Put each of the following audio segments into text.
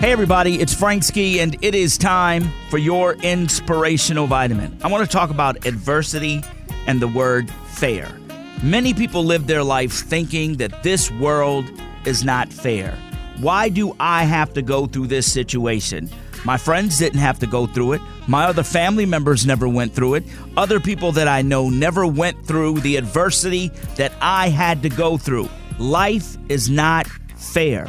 Hey, everybody, it's Frank Ski, and it is time for your inspirational vitamin. I want to talk about adversity and the word fair. Many people live their life thinking that this world is not fair. Why do I have to go through this situation? My friends didn't have to go through it. My other family members never went through it. Other people that I know never went through the adversity that I had to go through. Life is not fair.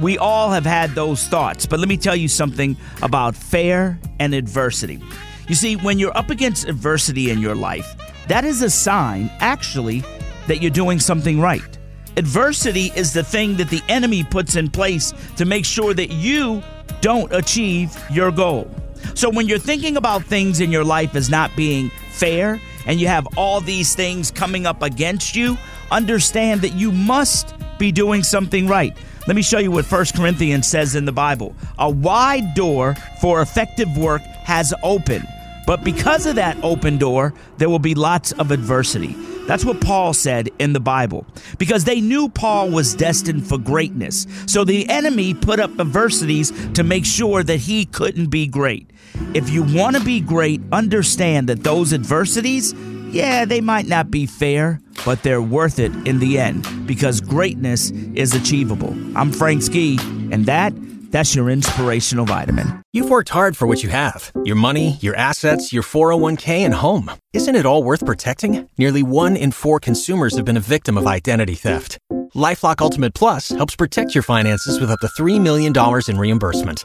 We all have had those thoughts, but let me tell you something about fair and adversity. You see, when you're up against adversity in your life, that is a sign, actually, that you're doing something right. Adversity is the thing that the enemy puts in place to make sure that you don't achieve your goal. So when you're thinking about things in your life as not being fair and you have all these things coming up against you, understand that you must be doing something right. Let me show you what 1 Corinthians says in the Bible. A wide door for effective work has opened, but because of that open door, there will be lots of adversity. That's what Paul said in the Bible. Because they knew Paul was destined for greatness. So the enemy put up adversities to make sure that he couldn't be great. If you want to be great, understand that those adversities, yeah, they might not be fair, but they're worth it in the end because greatness is achievable. I'm Frank Ski, and that that's your inspirational vitamin. You've worked hard for what you have your money, your assets, your 401k, and home. Isn't it all worth protecting? Nearly one in four consumers have been a victim of identity theft. Lifelock Ultimate Plus helps protect your finances with up to $3 million in reimbursement.